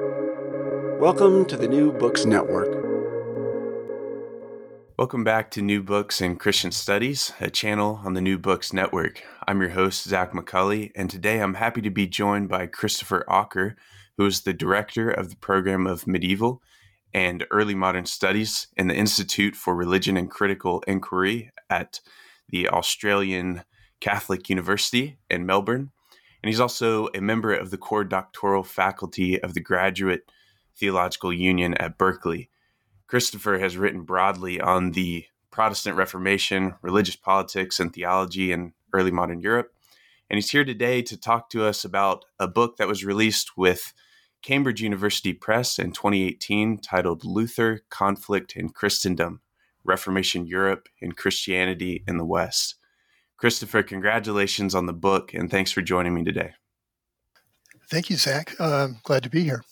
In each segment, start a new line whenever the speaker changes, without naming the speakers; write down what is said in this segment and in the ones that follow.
Welcome to the New Books Network.
Welcome back to New Books in Christian Studies, a channel on the New Books Network. I'm your host, Zach McCulley, and today I'm happy to be joined by Christopher Ocker, who is the director of the program of Medieval and Early Modern Studies in the Institute for Religion and Critical Inquiry at the Australian Catholic University in Melbourne. And he's also a member of the core doctoral faculty of the Graduate Theological Union at Berkeley. Christopher has written broadly on the Protestant Reformation, religious politics, and theology in early modern Europe. And he's here today to talk to us about a book that was released with Cambridge University Press in 2018 titled Luther, Conflict, and Christendom Reformation Europe and Christianity in the West. Christopher, congratulations on the book and thanks for joining me today.
Thank you, Zach. Uh, glad to be here.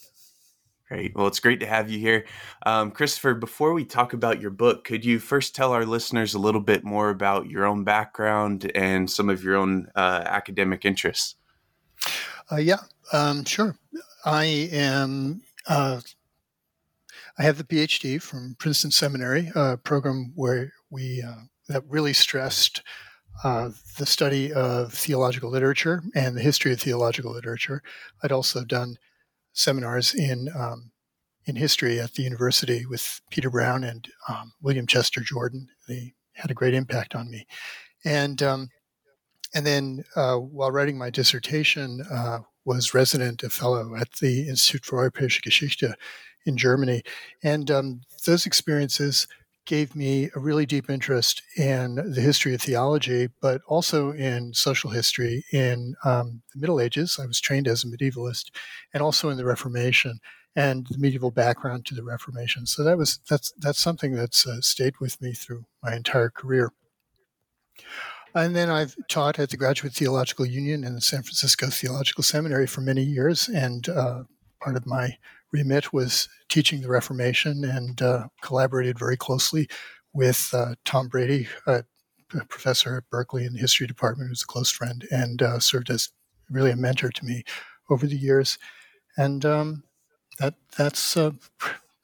Great. Well, it's great to have you here. Um, Christopher, before we talk about your book, could you first tell our listeners a little bit more about your own background and some of your own uh, academic interests?
Uh, yeah, um, sure. I am. Uh, I have the PhD from Princeton Seminary, a program where we uh, that really stressed uh, the study of theological literature and the history of theological literature. I'd also done seminars in um, in history at the university with Peter Brown and um, William Chester Jordan. They had a great impact on me, and um, and then uh, while writing my dissertation, uh, was resident a fellow at the Institute for Europäische Geschichte in Germany. And um, those experiences gave me a really deep interest in the history of theology, but also in social history in um, the Middle Ages. I was trained as a medievalist, and also in the Reformation and the medieval background to the Reformation. So that was that's that's something that's uh, stayed with me through my entire career. And then I've taught at the Graduate Theological Union and the San Francisco Theological Seminary for many years. And uh, part of my remit was teaching the Reformation and uh, collaborated very closely with uh, Tom Brady, a professor at Berkeley in the history department, who's a close friend and uh, served as really a mentor to me over the years. And um, that that's uh,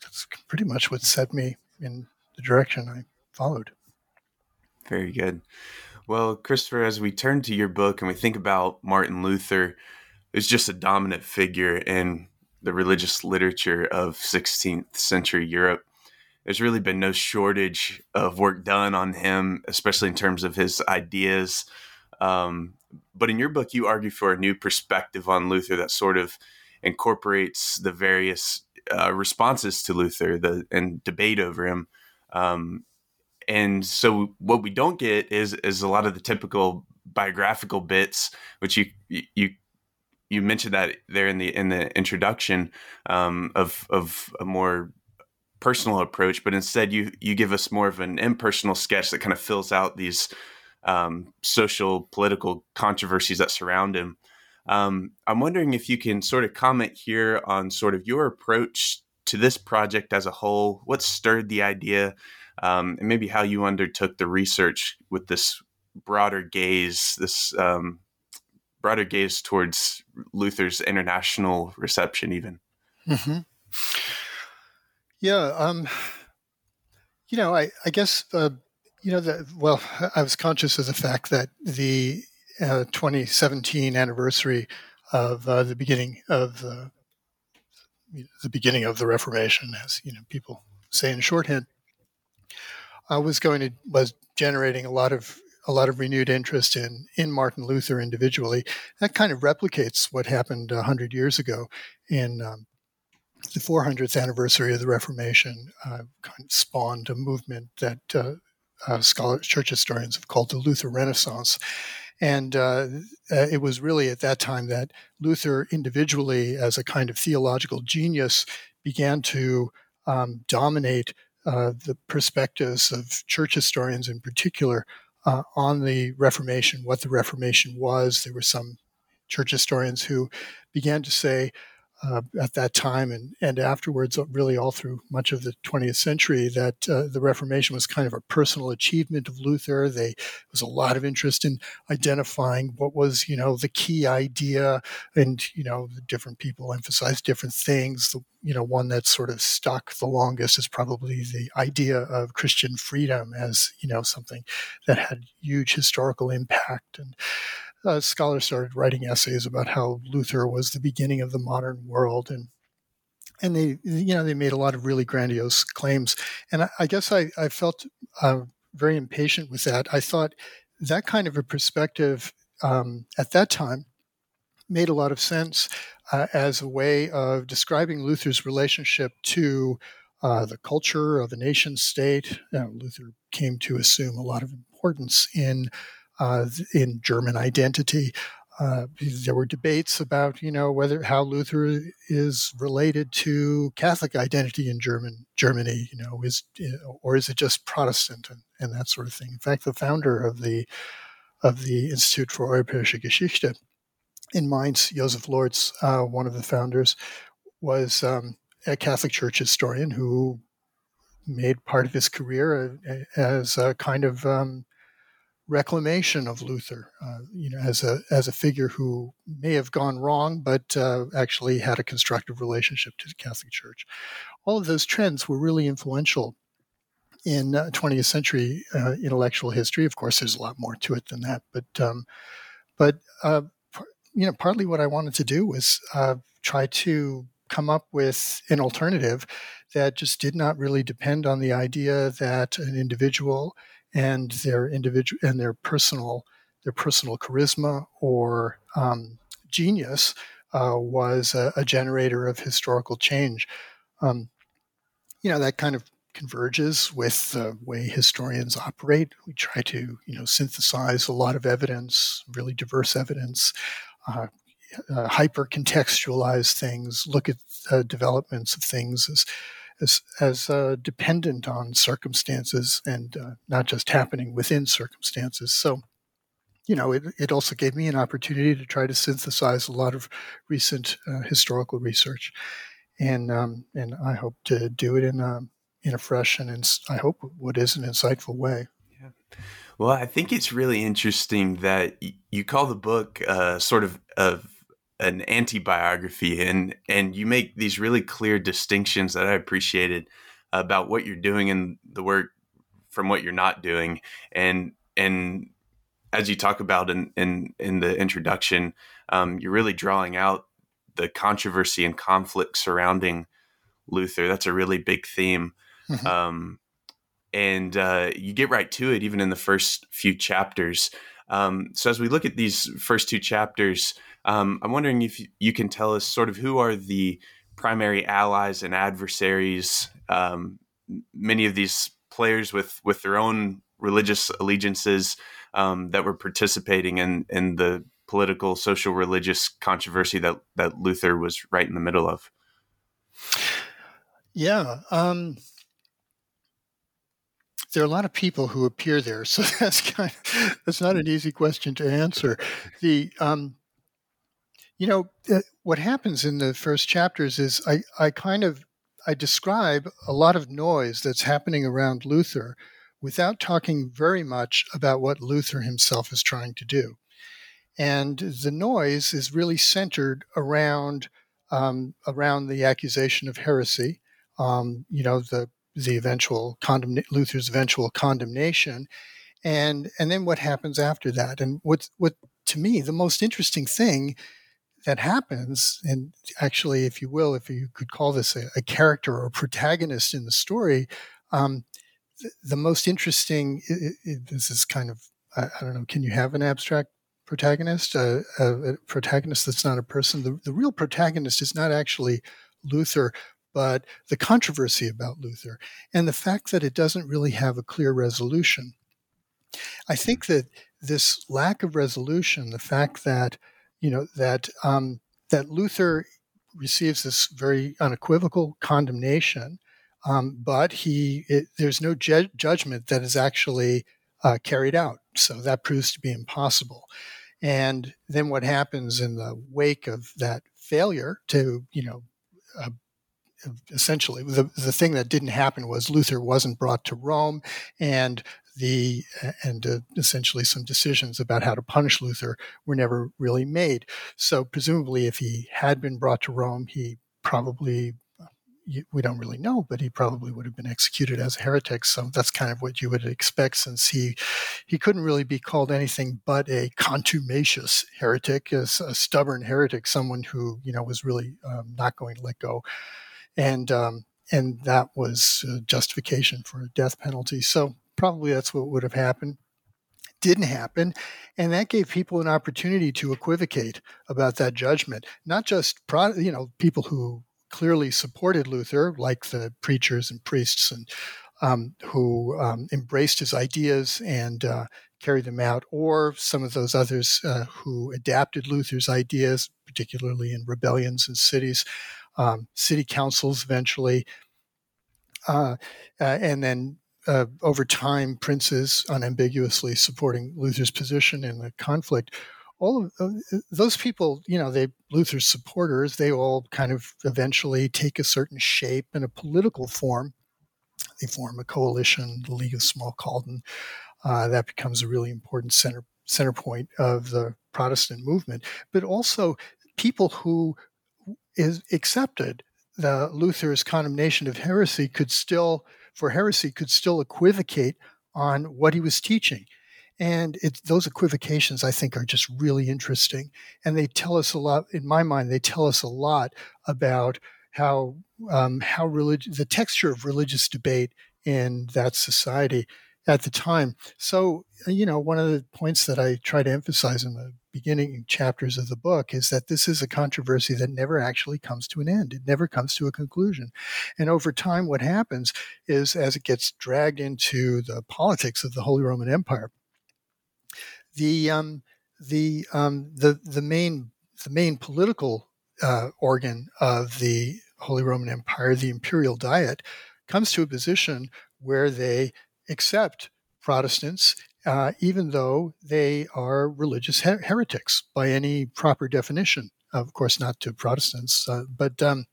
that's pretty much what set me in the direction I followed.
Very good. Well, Christopher, as we turn to your book and we think about Martin Luther, is just a dominant figure in the religious literature of 16th century Europe. There's really been no shortage of work done on him, especially in terms of his ideas. Um, but in your book, you argue for a new perspective on Luther that sort of incorporates the various uh, responses to Luther the, and debate over him. Um, and so what we don't get is is a lot of the typical biographical bits, which you you you mentioned that there in the in the introduction um, of of a more personal approach, but instead you you give us more of an impersonal sketch that kind of fills out these um, social political controversies that surround him. Um, I'm wondering if you can sort of comment here on sort of your approach to this project as a whole. What stirred the idea? um, and maybe how you undertook the research with this broader gaze, this um, broader gaze towards Luther's international reception, even.
Mm-hmm. Yeah, um, you know, I, I guess uh, you know that. Well, I was conscious of the fact that the uh, 2017 anniversary of uh, the beginning of the the beginning of the Reformation, as you know, people say in shorthand, I was going to was generating a lot of a lot of renewed interest in in Martin Luther individually. That kind of replicates what happened hundred years ago in um, the 400th anniversary of the Reformation. Uh, kind of spawned a movement that uh, uh, scholars, church historians have called the Luther Renaissance. And uh, uh, it was really at that time that Luther, individually, as a kind of theological genius, began to um, dominate uh, the perspectives of church historians in particular uh, on the Reformation, what the Reformation was. There were some church historians who began to say uh, at that time and, and afterwards, uh, really all through much of the 20th century, that uh, the Reformation was kind of a personal achievement of Luther. They, there was a lot of interest in identifying what was, you know, the key idea, and you know, different people emphasized different things. The, you know, one that sort of stuck the longest is probably the idea of Christian freedom as, you know, something that had huge historical impact and uh, scholars started writing essays about how Luther was the beginning of the modern world, and and they you know they made a lot of really grandiose claims. And I, I guess I, I felt uh, very impatient with that. I thought that kind of a perspective um, at that time made a lot of sense uh, as a way of describing Luther's relationship to uh, the culture of a nation state. Luther came to assume a lot of importance in in German identity. Uh, there were debates about, you know, whether how Luther is related to Catholic identity in German Germany, you know, is or is it just Protestant and, and that sort of thing. In fact, the founder of the of the Institute for Europäische Geschichte in Mainz, Joseph Lortz, uh, one of the founders, was um, a Catholic Church historian who made part of his career uh, as a kind of um, reclamation of Luther, uh, you know, as a as a figure who may have gone wrong, but uh, actually had a constructive relationship to the Catholic Church. All of those trends were really influential in uh, 20th century uh, intellectual history. Of course, there's a lot more to it than that, but um, but uh, you know, partly what I wanted to do was uh, try to come up with an alternative that just did not really depend on the idea that an individual and their individual and their personal their personal charisma or um, genius uh, was a, a, generator of historical change. Um, you know that kind of converges with the way historians operate. We try to you know synthesize a lot of evidence, really diverse evidence. Uh, uh, hyper contextualize things, look at developments of things as as, as uh, dependent on circumstances and uh, not just happening within circumstances. So, you know, it, it also gave me an opportunity to try to synthesize a lot of recent uh, historical research, and um, and I hope to do it in a in a fresh and ins- I hope what is an insightful way.
Yeah. Well, I think it's really interesting that y- you call the book uh, sort of of an anti-biography and and you make these really clear distinctions that I appreciated about what you're doing in the work from what you're not doing. And and as you talk about in in, in the introduction um, you're really drawing out the controversy and conflict surrounding Luther. That's a really big theme. Mm-hmm. um, and uh, you get right to it even in the first few chapters. Um, so as we look at these first two chapters um, I'm wondering if you can tell us sort of who are the primary allies and adversaries. Um, many of these players with with their own religious allegiances um, that were participating in in the political, social, religious controversy that that Luther was right in the middle of.
Yeah. Um, there are a lot of people who appear there, so that's kind of, that's not an easy question to answer. The um, you know, uh, what happens in the first chapters is I, I kind of I describe a lot of noise that's happening around Luther without talking very much about what Luther himself is trying to do. And the noise is really centered around um, around the accusation of heresy, um, you know, the the eventual condemn Luther's eventual condemnation, and and then what happens after that. And what what to me the most interesting thing that happens, and actually, if you will, if you could call this a, a character or a protagonist in the story, um, the, the, most interesting. This is kind of I, I, don't know. Can you have an abstract protagonist? A, a, protagonist that's not a person. The, the real protagonist is not actually Luther, but the controversy about Luther and the fact that it doesn't really have a clear resolution. I think that this lack of resolution, the fact that you know that um, that Luther receives this very unequivocal condemnation, um, but he it, there's no ju- judgment that is actually uh, carried out. So that proves to be impossible. And then what happens in the wake of that failure to, you know, uh, essentially the, the thing that didn't happen was Luther wasn't brought to Rome and the and uh, essentially some decisions about how to punish Luther were never really made. So presumably if he had been brought to Rome, he probably we don't really know, but he probably would have been executed as a heretic. So that's kind of what you would expect, since he he couldn't really be called anything but a contumacious heretic, a, a stubborn heretic, someone who you know was really um, not going to let go, and um, and that was justification for a death penalty. So probably that's what would have happened. Didn't happen, and that gave people an opportunity to equivocate about that judgment. Not just you know people who clearly supported Luther, like the preachers and priests and um, who um, embraced his ideas and uh, carried them out, or some of those others uh, who adapted Luther's ideas, particularly in rebellions in cities, um, city councils eventually, uh, uh and then uh, over time, princes unambiguously supporting Luther's position in the conflict all of uh, those people, you know, they Luther's supporters, they all kind of eventually take a certain shape and a political form. They form a coalition, the League of Schmalkalden. Uh, that becomes a really important center center point of the Protestant movement. But also, people who is accepted the Luther's condemnation of heresy could still, for heresy, could still equivocate on what he was teaching. And it, those equivocations, I think, are just really interesting. And they tell us a lot, in my mind, they tell us a lot about how, um, how relig- the texture of religious debate in that society at the time. So, you know, one of the points that I try to emphasize in the beginning chapters of the book is that this is a controversy that never actually comes to an end. It never comes to a conclusion. And over time, what happens is as it gets dragged into the politics of the Holy Roman Empire, the um, the um, the the main the main political uh, organ of the Holy Roman Empire, the Imperial Diet, comes to a position where they accept Protestants, uh, even though they are religious her- heretics by any proper definition. Of course, not to Protestants, uh, but um,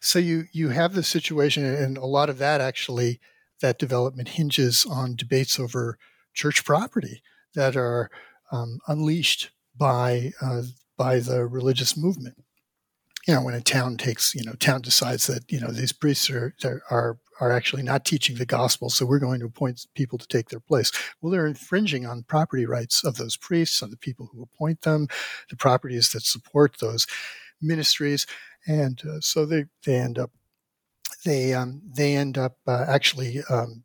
so you you have the situation, and a lot of that actually that development hinges on debates over church property that are um, unleashed by uh, by the religious movement. You know, when a town takes, you know, town decides that you know these priests are are are actually not teaching the gospel, so we're going to appoint people to take their place. Well, they're infringing on property rights of those priests, on the people who appoint them, the properties that support those ministries, and uh, so they they end up they um, they end up uh, actually um,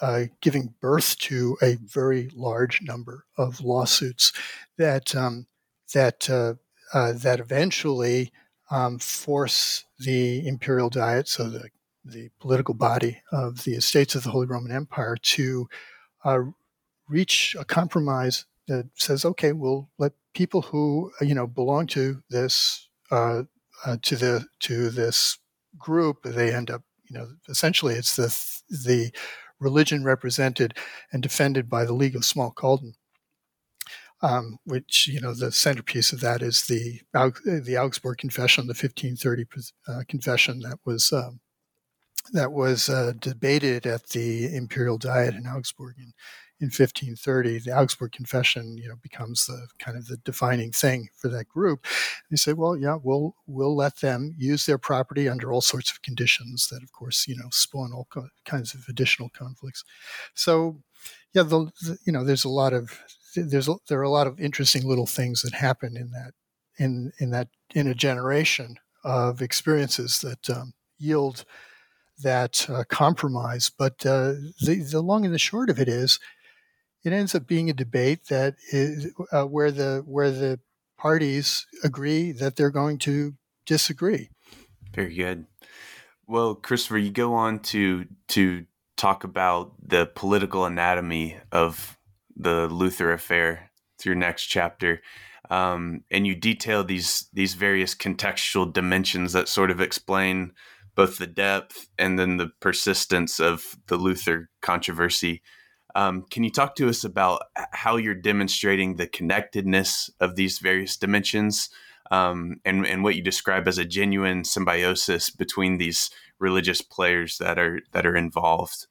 uh, giving birth to a very large number of lawsuits that um, that uh, uh, that eventually um, force the imperial diet, so the the political body of the estates of the Holy Roman Empire, to uh, reach a compromise that says, okay, we'll let people who you know belong to this uh, uh, to the to this group, they end up you know essentially it's the the religion represented and defended by the League of Schmalkalden. Um, which you know the centerpiece of that is the the Augsburg Confession, the 1530 uh, confession that was um, that was uh, debated at the Imperial Diet in Augsburg in in 1530, the Augsburg Confession, you know, becomes the kind of the defining thing for that group. They say, well, yeah, we'll we'll let them use their property under all sorts of conditions that, of course, you know, spawn all kinds of additional conflicts. So, yeah, the, the you know, there's a lot of there's there are a lot of interesting little things that happen in that in in that in a generation of experiences that um, yield that uh, compromise. But uh, the, the long and the short of it is, it ends up being a debate that is uh, where the where the parties agree that they're going to disagree.
Very good. Well, Christopher, you go on to to talk about the political anatomy of the Luther affair. It's your next chapter, um, and you detail these these various contextual dimensions that sort of explain both the depth and then the persistence of the Luther controversy Um, can you talk to us about how you're demonstrating the connectedness of these various dimensions um, and, and what you describe as a genuine symbiosis between these religious players that are that are involved?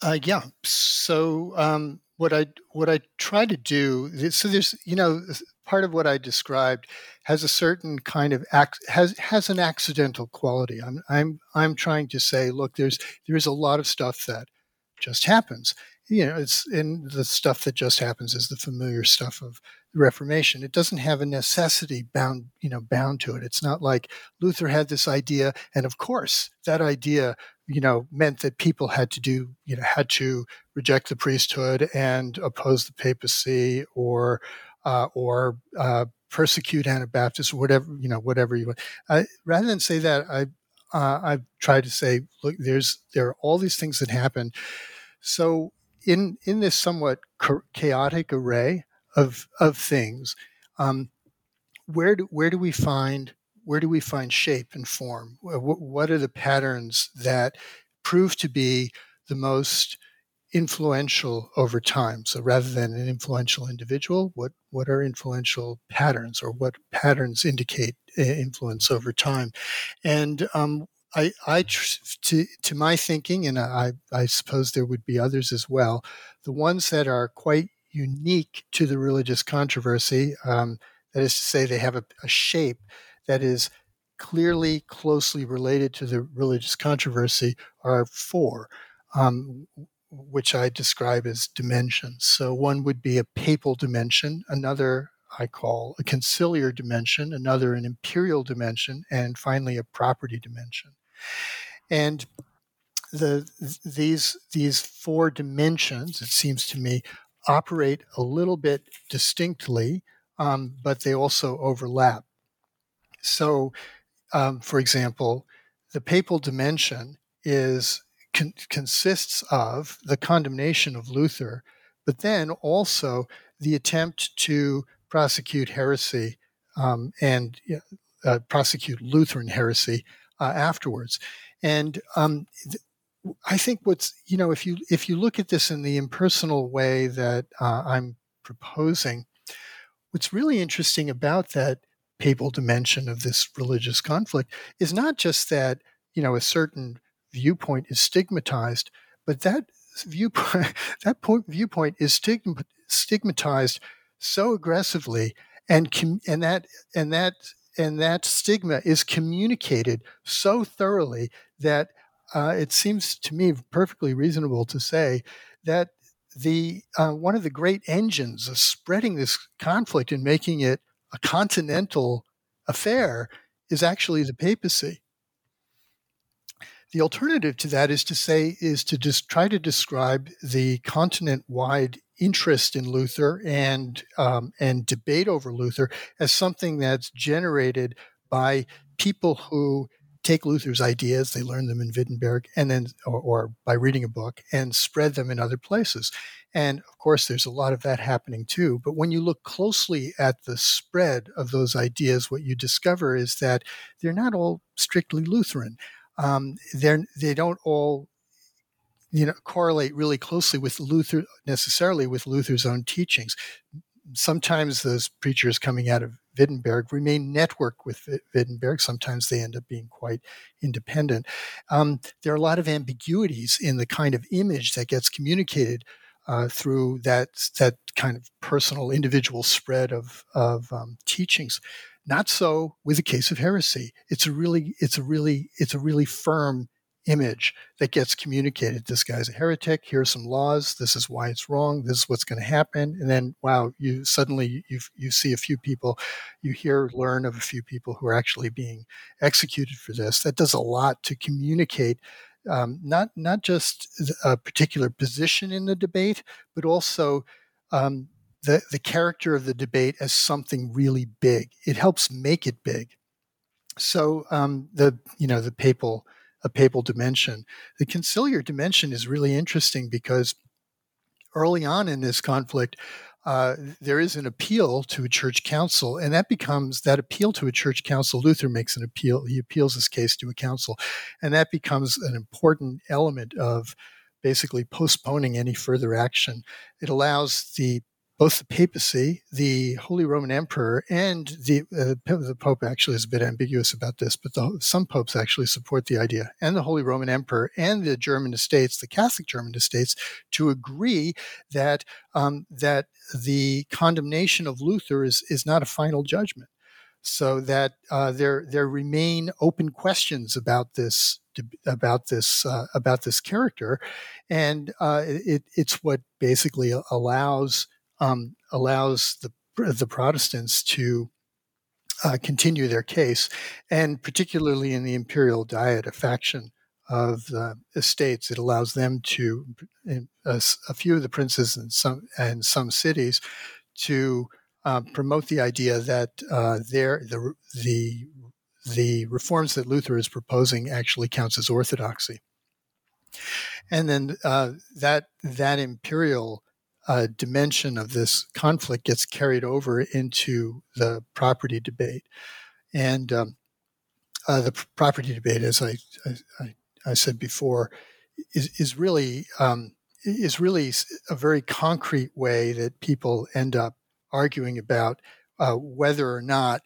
Uh, yeah. So um, what I what I try to do so there's you know part of what I described has a certain kind of has has an accidental quality. I'm I'm I'm trying to say, look, there's there's a lot of stuff that just happens. You know, it's in the stuff that just happens is the familiar stuff of the Reformation. It doesn't have a necessity bound, you know, bound to it. It's not like Luther had this idea, and of course, that idea, you know, meant that people had to do, you know, had to reject the priesthood and oppose the papacy, or uh, or uh, persecute Anabaptists, whatever, you know, whatever you want. I, rather than say that, I uh, I've tried to say, look, there's there are all these things that happen. So in in this somewhat chaotic array of of things, um, where do where do we find where do we find shape and form? What are the patterns that prove to be the most influential over time? So rather than an influential individual, what what are influential patterns, or what patterns indicate influence over time? And um, I, I to to my thinking, and I, I suppose there would be others as well. The ones that are quite unique to the religious controversy, um, that is to say, they have a, a, shape that is clearly closely related to the religious controversy, are four, um, which I describe as dimensions. So one would be a papal dimension, another I call a conciliar dimension, another an imperial dimension, and finally a property dimension. And the these these four dimensions, it seems to me, operate a little bit distinctly, um, but they also overlap. So, um, for example, the papal dimension is con- consists of the condemnation of Luther, but then also the attempt to prosecute heresy um, and uh, prosecute Lutheran heresy uh, afterwards. And um, th- I think what's you know if you if you look at this in the impersonal way that uh, I'm proposing, what's really interesting about that papal dimension of this religious conflict is not just that you know a certain viewpoint is stigmatized, but that viewpoint that point viewpoint is stigma, stigmatized so aggressively and com- and that and that and that stigma is communicated so thoroughly that uh, it seems to me perfectly reasonable to say that the uh, one of the great engines of spreading this conflict and making it a continental affair is actually the papacy. The alternative to that is to say is to just try to describe the continent-wide interest in Luther and um, and debate over Luther as something that's generated by people who take Luther's ideas, they learn them in Wittenberg, and then or, or by reading a book and spread them in other places. And of course, there's a lot of that happening too. But when you look closely at the spread of those ideas, what you discover is that they're not all strictly Lutheran. Um, they're they don't all you know correlate really closely with Luther necessarily with Luther's own teachings. Sometimes those preachers coming out of Wittenberg remain networked with Wittenberg. Sometimes they end up being quite independent. Um, there are a lot of ambiguities in the kind of image that gets communicated uh, through that that kind of personal, individual spread of of um, teachings. Not so with the case of heresy. It's a really, it's a really, it's a really firm image that gets communicated. This guy's a heretic. Here are some laws. This is why it's wrong. This is what's going to happen. And then, wow, you suddenly you you see a few people, you hear learn of a few people who are actually being executed for this. That does a lot to communicate. Um, not not just a particular position in the debate, but also um, the the character of the debate as something really big. It helps make it big. So um, the you know the papal a papal dimension. The conciliar dimension is really interesting because early on in this conflict, uh, there is an appeal to a church council, and that becomes that appeal to a church council. Luther makes an appeal; he appeals his case to a council, and that becomes an important element of basically postponing any further action. It allows the both the papacy, the Holy Roman Emperor, and the uh, the Pope actually is a bit ambiguous about this, but the, some popes actually support the idea, and the Holy Roman Emperor and the German estates, the Catholic German estates, to agree that um, that the condemnation of Luther is is not a final judgment, so that uh, there there remain open questions about this about this uh, about this character, and uh, it, it's what basically allows um, allows the the Protestants to uh, continue their case, and particularly in the imperial diet, a faction of the estates, it allows them to a, a few of the princes and some and some cities to uh, promote the idea that uh, there the the the reforms that Luther is proposing actually counts as orthodoxy, and then uh, that that imperial uh, dimension of this conflict gets carried over into the property debate. And um, uh, the property debate, as I, I, I said before, is, is really um, is really a very concrete way that people end up arguing about uh, whether or not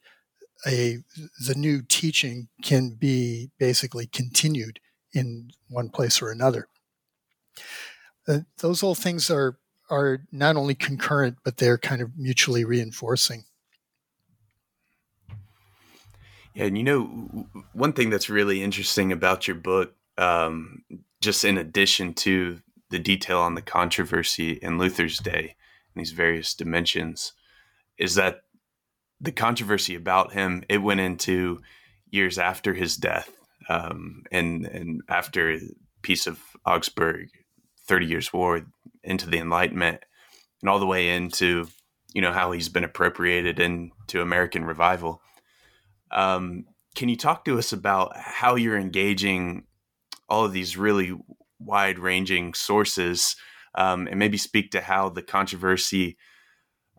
a the new teaching can be basically continued in one place or another. Uh, those all things are are not only concurrent, but they're kind of mutually reinforcing.
Yeah, and you know, one thing that's really interesting about your book, um, just in addition to the detail on the controversy in Luther's day and these various dimensions, is that the controversy about him it went into years after his death, um, and and after peace of Augsburg, Thirty Years' War, into the Enlightenment and all the way into you know how he's been appropriated into American revival. Um, can you talk to us about how you're engaging all of these really wide ranging sources um, and maybe speak to how the controversy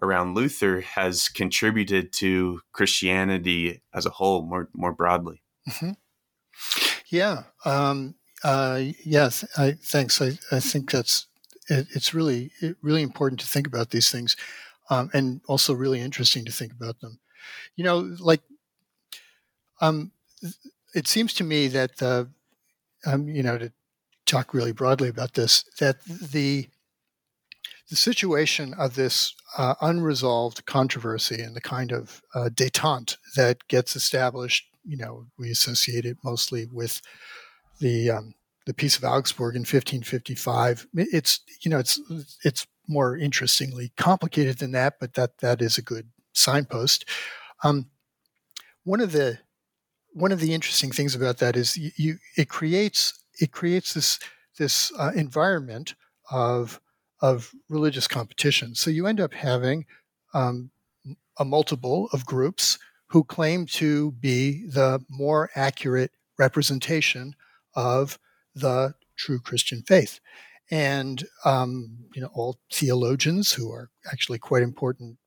around Luther has contributed to Christianity as a whole more more broadly?
Mm-hmm. Yeah. Um, uh, yes. I, thanks. I, I think that's it, it's really it, really important to think about these things, um, and also really interesting to think about them. You know, like um, it seems to me that uh, um, you know to talk really broadly about this that the the situation of this uh, unresolved controversy and the kind of uh, detente that gets established, you know, we associate it mostly with the um, the Peace of Augsburg in 1555. It's you know it's it's more interestingly complicated than that, but that that is a good signpost. Um, one of the one of the interesting things about that is you, you it creates it creates this this uh, environment of of religious competition. So you end up having um, a multiple of groups who claim to be the more accurate representation of the true Christian faith. And, um, you know, all theologians who are actually quite important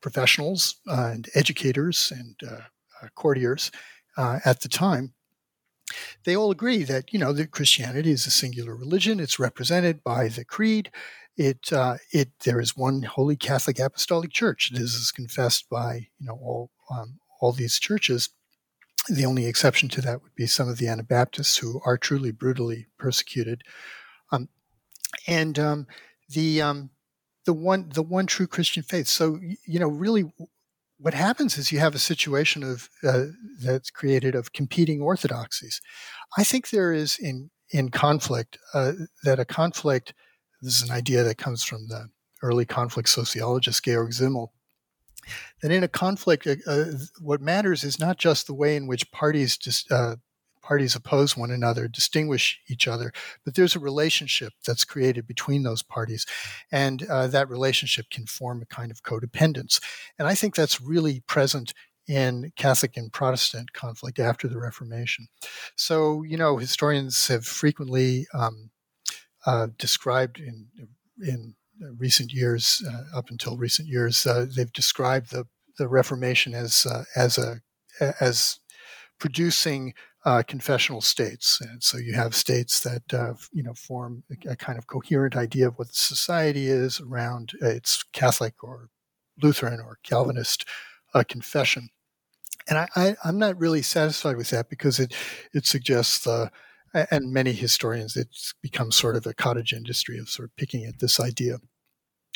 professionals uh, and educators and uh, uh, courtiers uh, at the time, they all agree that, you know, that Christianity is a singular religion. It's represented by the creed. It, uh, it, there is one holy Catholic Apostolic Church. This is confessed by, you know, all, um, all these churches. The only exception to that would be some of the Anabaptists who are truly brutally persecuted. Um, and um, the um, the one the one true Christian faith. So you know, really, what happens is you have a situation of uh, that's created of competing orthodoxies. I think there is in in conflict uh, that a conflict. This is an idea that comes from the early conflict sociologist Georg Simmel that in a conflict, uh, uh, what matters is not just the way in which parties just, uh, parties oppose one another, distinguish each other, but there's a relationship that's created between those parties, and uh, that relationship can form a kind of codependence. And I think that's really present in Catholic and Protestant conflict after the Reformation. So, you know, historians have frequently um, uh, described in in recent years, uh, up until recent years, uh, they've described the, the Reformation as uh, as a as producing uh, confessional states. And so you have states that, uh, you know, form a, a, kind of coherent idea of what the society is around its Catholic or Lutheran or Calvinist uh, confession. And I, am not really satisfied with that because it, it suggests the, and many historians, it's become sort of a cottage industry of sort of picking at this idea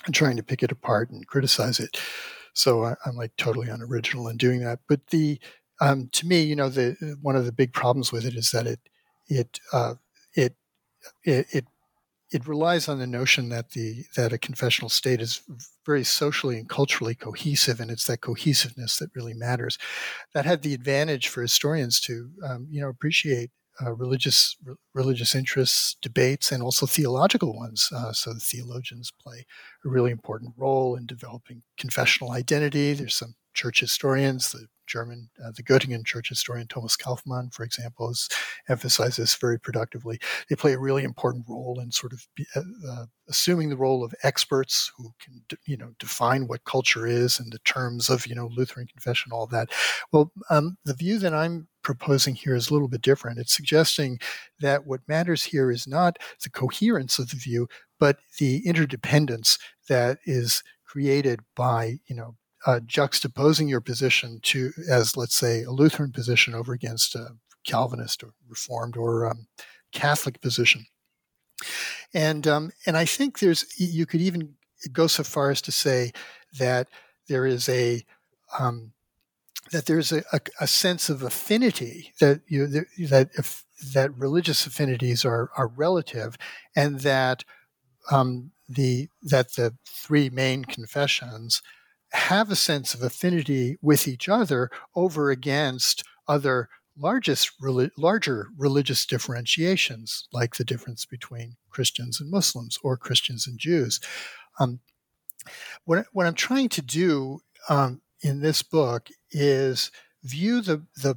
and trying to pick it apart and criticize it. So I, am like totally unoriginal in doing that. But the um, to me, you know, the one of the big problems with it is that it it uh, it, it it it relies on the notion that the that a confessional state is very socially and culturally cohesive, and it's that cohesiveness that really matters. That had the advantage for historians to um, you know appreciate uh, religious re- religious interests, debates, and also theological ones. Uh, so the theologians play a really important role in developing confessional identity. There's some church historians, the German, uh, the Göttingen church historian Thomas Kaufmann, for example, has emphasized this very productively. They play a really important role in sort of be, uh, uh, assuming the role of experts who can, you know, define what culture is in the terms of, you know, Lutheran confession, all that. Well, um, the view that I'm proposing here is a little bit different. It's suggesting that what matters here is not the coherence of the view, but the interdependence that is created by, you know, uh, juxtaposing your position to as let's say a Lutheran position over against a Calvinist or Reformed or um, Catholic position. And um, and I think there's you could even go so far as to say that there is a um, that there's a, a, a, sense of affinity that you that if, that religious affinities are are relative, and that um, the that the three main confessions have a sense of affinity with each other over against other largest larger religious differentiations like the difference between Christians and Muslims or Christians and Jews. Um, what, what I'm trying to do um, in this book is view the, the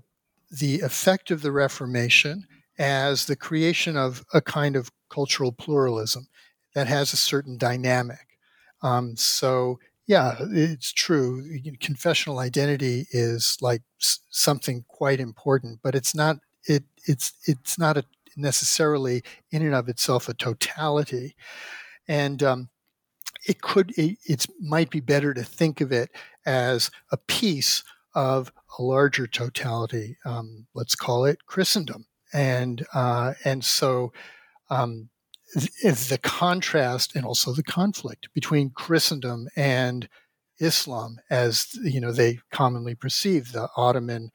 the effect of the Reformation as the creation of a kind of cultural pluralism that has a certain dynamic. Um, so yeah, it's true. Confessional identity is like something quite important, but it's not. It it's it's not a, necessarily in and of itself a totality, and um, it could it it's, might be better to think of it as a piece of a larger totality. Um, let's call it Christendom, and uh, and so. Um, the contrast and also the conflict between Christendom and Islam, as you know, they commonly perceive the Ottoman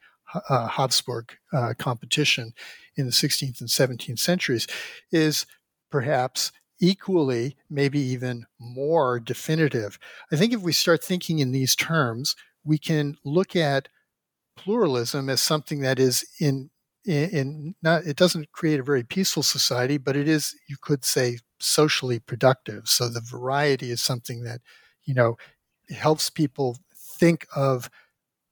uh, Habsburg uh, competition in the 16th and 17th centuries, is perhaps equally, maybe even more definitive. I think if we start thinking in these terms, we can look at pluralism as something that is in in, not it doesn't create a very peaceful society, but it is you could say socially productive. So the variety is something that you know helps people think of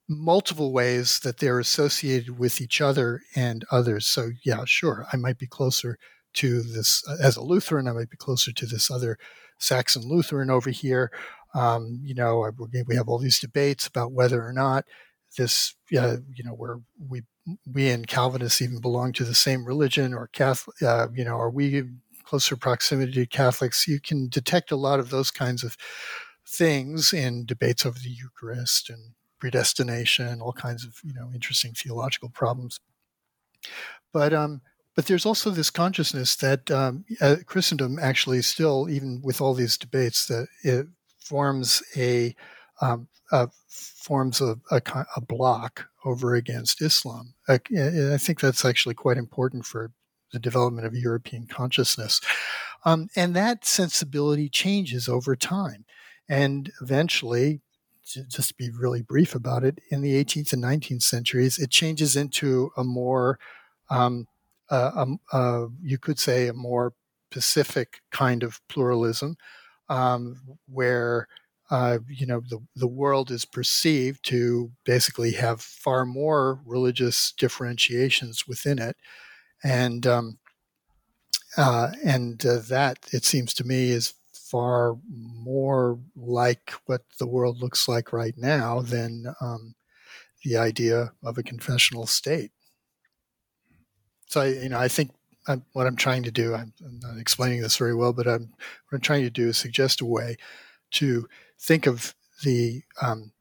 multiple ways that they're associated with each other and others. So yeah, sure, I might be closer to this as a Lutheran. I might be closer to this other Saxon Lutheran over here. Um, you know, we have all these debates about whether or not this, uh, you know, where we we and Calvinists even belong to the same religion or Catholic, uh, you know, are we closer proximity to Catholics? You can detect a lot of those kinds of things in debates over the Eucharist and predestination, all kinds of you know interesting theological problems. But um, but there's also this consciousness that um, uh, Christendom actually still, even with all these debates, that it forms a um, uh, forms a, a, a, block over against Islam. I, I, think that's actually quite important for the development of European consciousness. Um, and that sensibility changes over time. And eventually, just to be really brief about it, in the 18th and 19th centuries, it changes into a more, um, you could say, a more Pacific kind of pluralism, um, where uh, you know the the world is perceived to basically have far more religious differentiations within it, and um, uh, and uh, that it seems to me is far more like what the world looks like right now than um, the idea of a confessional state. so I, you know, I think I'm, what I'm trying to do, I'm, I'm, not explaining this very well, but I'm, what I'm trying to do is suggest a way to think of the um,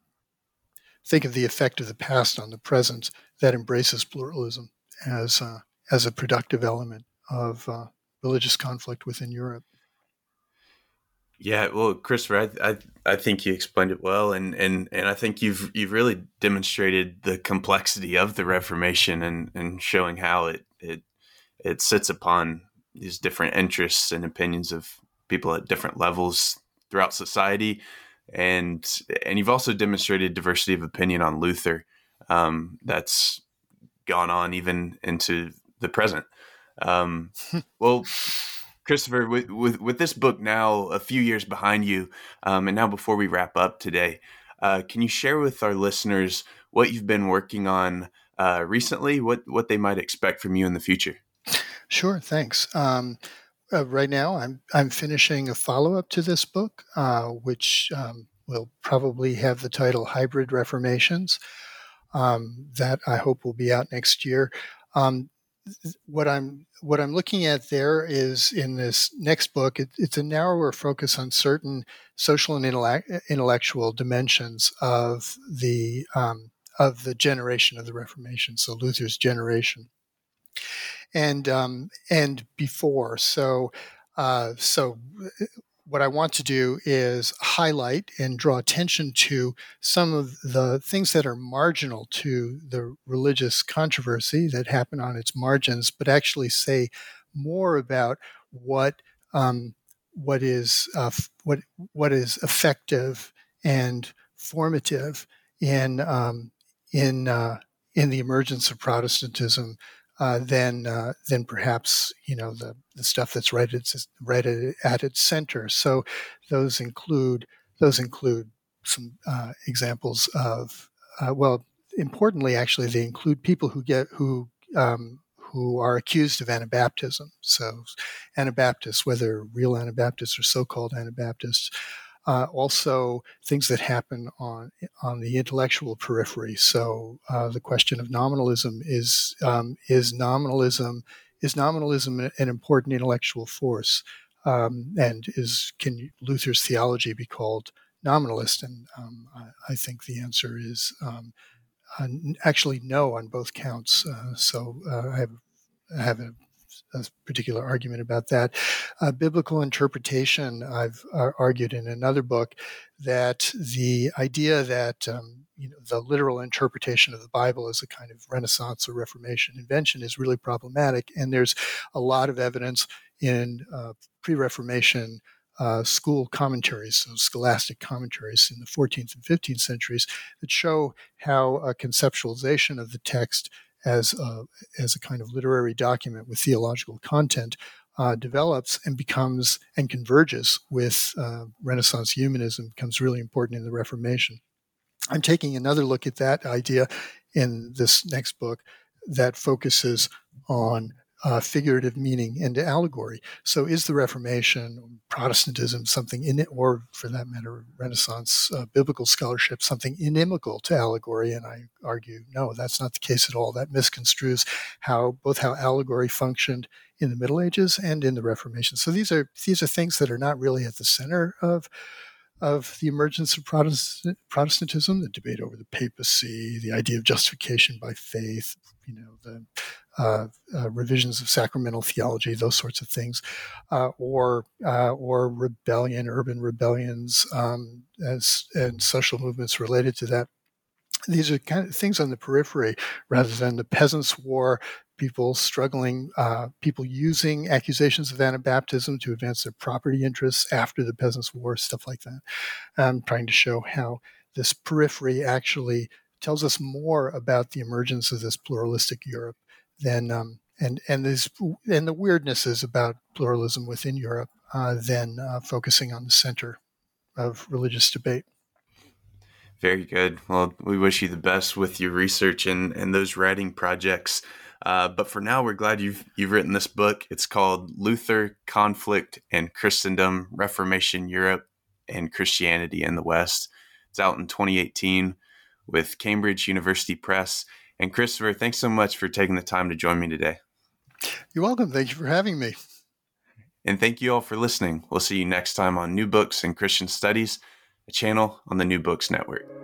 think of the effect of the past on the present that embraces pluralism as uh, as a productive element of uh, religious conflict within Europe.
Yeah, well, Christopher, I, I, I think you explained it well, and, and and I think you've you've really demonstrated the complexity of the Reformation and, and showing how it it it sits upon these different interests and opinions of people at different levels throughout society, and and you've also demonstrated diversity of opinion on Luther um, that's gone on even into the present. Um, well, Christopher, with, with, with this book now a few years behind you, um, and now before we wrap up today, uh, can you share with our listeners what you've been working on uh, recently? What what they might expect from you in the future?
Sure, thanks. Um, uh, right now, I'm I'm finishing a follow up to this book, uh, which um, will probably have the title "Hybrid Reformations." Um, that I hope will be out next year. Um, what I'm what I'm looking at there is in this next book. It, it's a narrower focus on certain social and intellect, intellectual dimensions of the um, of the generation of the Reformation. So Luther's generation, and um, and before. So uh, so what I want to do is highlight and draw attention to some of the things that are marginal to the religious controversy that happen on its margins, but actually say more about what um, what is uh, what what is effective and formative in um, in uh, in the emergence of Protestantism uh, than uh, than perhaps you know the, the stuff that's right at its, right at, its center. So those include those include some uh, examples of uh, well, importantly, actually, they include people who get who um, who are accused of Anabaptism. So Anabaptists, whether real Anabaptists or so-called Anabaptists, uh, also things that happen on on the intellectual periphery. So uh, the question of nominalism is um, is nominalism is nominalism an important intellectual force, um, and is can Luther's theology be called nominalist? And um, I, I, think the answer is. Um, actually, no on both counts. Uh, so uh, I have I have a a particular argument about that. Uh, biblical interpretation, I've uh, argued in another book that the idea that um, you know, the literal interpretation of the Bible is a kind of Renaissance or Reformation invention is really problematic. And there's a lot of evidence in uh, pre Reformation uh, school commentaries, so scholastic commentaries in the 14th and 15th centuries, that show how a conceptualization of the text as a, as a kind of literary document with theological content uh, develops and becomes and converges with uh, Renaissance humanism becomes really important in the Reformation. I'm taking another look at that idea in this next book that focuses on uh, figurative meaning into allegory. So, is the Reformation, Protestantism, something in it, or for that matter, Renaissance uh, biblical scholarship, something inimical to allegory? And I argue, no, that's not the case at all. That misconstrues how both how allegory functioned in the Middle Ages and in the Reformation. So these are these are things that are not really at the center of of the emergence of Protestant, Protestantism, the debate over the papacy, the idea of justification by faith, you know, the uh, uh, revisions of sacramental theology, those sorts of things, uh, or uh, or rebellion, urban rebellions, um, as, and social movements related to that. These are kind of things on the periphery rather than the peasants' war, people struggling, uh, people using accusations of Anabaptism to advance their property interests after the Peasants' War, stuff like that. I'm trying to show how this periphery actually tells us more about the emergence of this pluralistic Europe than um, and and this and the weirdnesses about pluralism within Europe uh, than uh, focusing on the center of religious debate.
Very good. Well, we wish you the best with your research and, and those writing projects. Uh, but for now, we're glad you've you've written this book. It's called Luther, Conflict, and Christendom: Reformation Europe and Christianity in the West. It's out in 2018 with Cambridge University Press. And Christopher, thanks so much for taking the time to join me today.
You're welcome. Thank you for having me.
And thank you all for listening. We'll see you next time on New Books in Christian Studies, a channel on the New Books Network.